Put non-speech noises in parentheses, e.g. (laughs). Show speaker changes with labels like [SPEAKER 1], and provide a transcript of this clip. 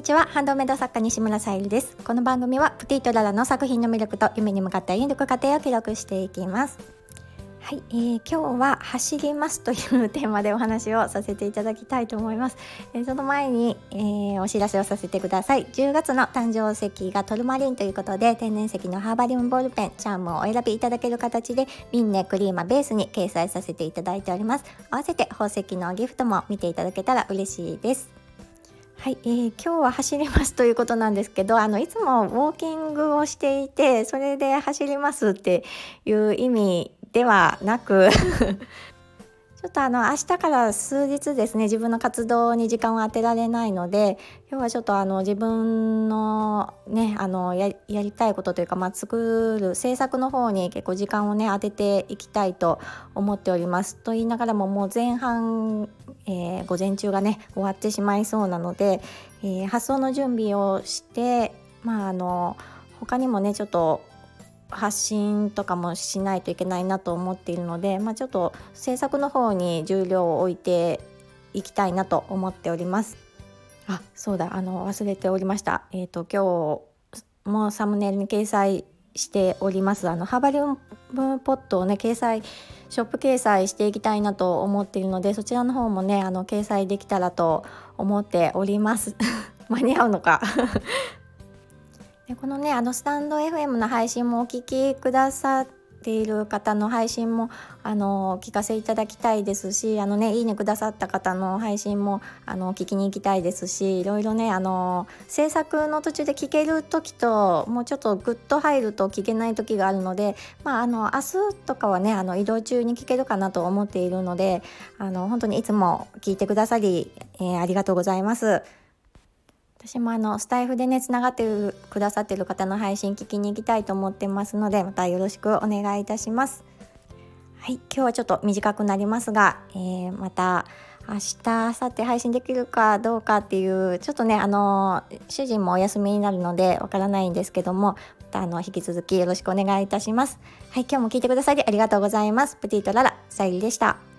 [SPEAKER 1] にちは。ハンドメイド作家西村さゆりです。この番組はプティとララの作品の魅力と夢に向かった引力過程を記録していきます。はい、えー、今日は走りますというテーマでお話をさせていただきたいと思います、えー、その前に、えー、お知らせをさせてください。10月の誕生石がトルマリンということで天然石のハーバリウムボールペンチャームをお選びいただける形でミンネクリーマベースに掲載させていただいております。合わせて宝石のギフトも見ていただけたら嬉しいです。はい、えー、今日は走りますということなんですけどあのいつもウォーキングをしていてそれで走りますっていう意味ではなく (laughs) ちょっとあの明日から数日ですね自分の活動に時間を当てられないので今日はちょっとあの自分のねあのやりたいことというか、まあ、作る制作の方に結構時間をね当てていきたいと思っております。と言いながらももう前半、えー、午前中がね終わってしまいそうなので、えー、発送の準備をしてまああの他にもねちょっと発信とかもしないといけないなと思っているので、まあ、ちょっと制作の方に重量を置いていきたいなと思っております。あそうだあの忘れておりました。えっ、ー、と今日もサムネイルに掲載しております。あのハーバリウムポットをね掲載ショップ掲載していきたいなと思っているのでそちらの方もねあの掲載できたらと思っております。(laughs) 間に合うのか。(laughs) でこのねあのスタンド FM の配信もお聞きくださってている方の配信もあの聞かせいただきたいですしあのねいいねくださった方の配信もあの聞きに行きたいですしいろいろねあの制作の途中で聞ける時ともうちょっとグッと入ると聞けない時があるのでまああの明日とかはねあの移動中に聞けるかなと思っているのであの本当にいつも聞いてくださり、えー、ありがとうございます。私もあのスタイフでねつながってるくださってる方の配信聞きに行きたいと思ってますのでまたよろしくお願いいたします。はい今日はちょっと短くなりますが、えー、また明日明後日配信できるかどうかっていうちょっとねあの主人もお休みになるのでわからないんですけどもまたあの引き続きよろしくお願いいたします。はい今日も聞いてくださりありがとうございます。プティとララさゆりでした。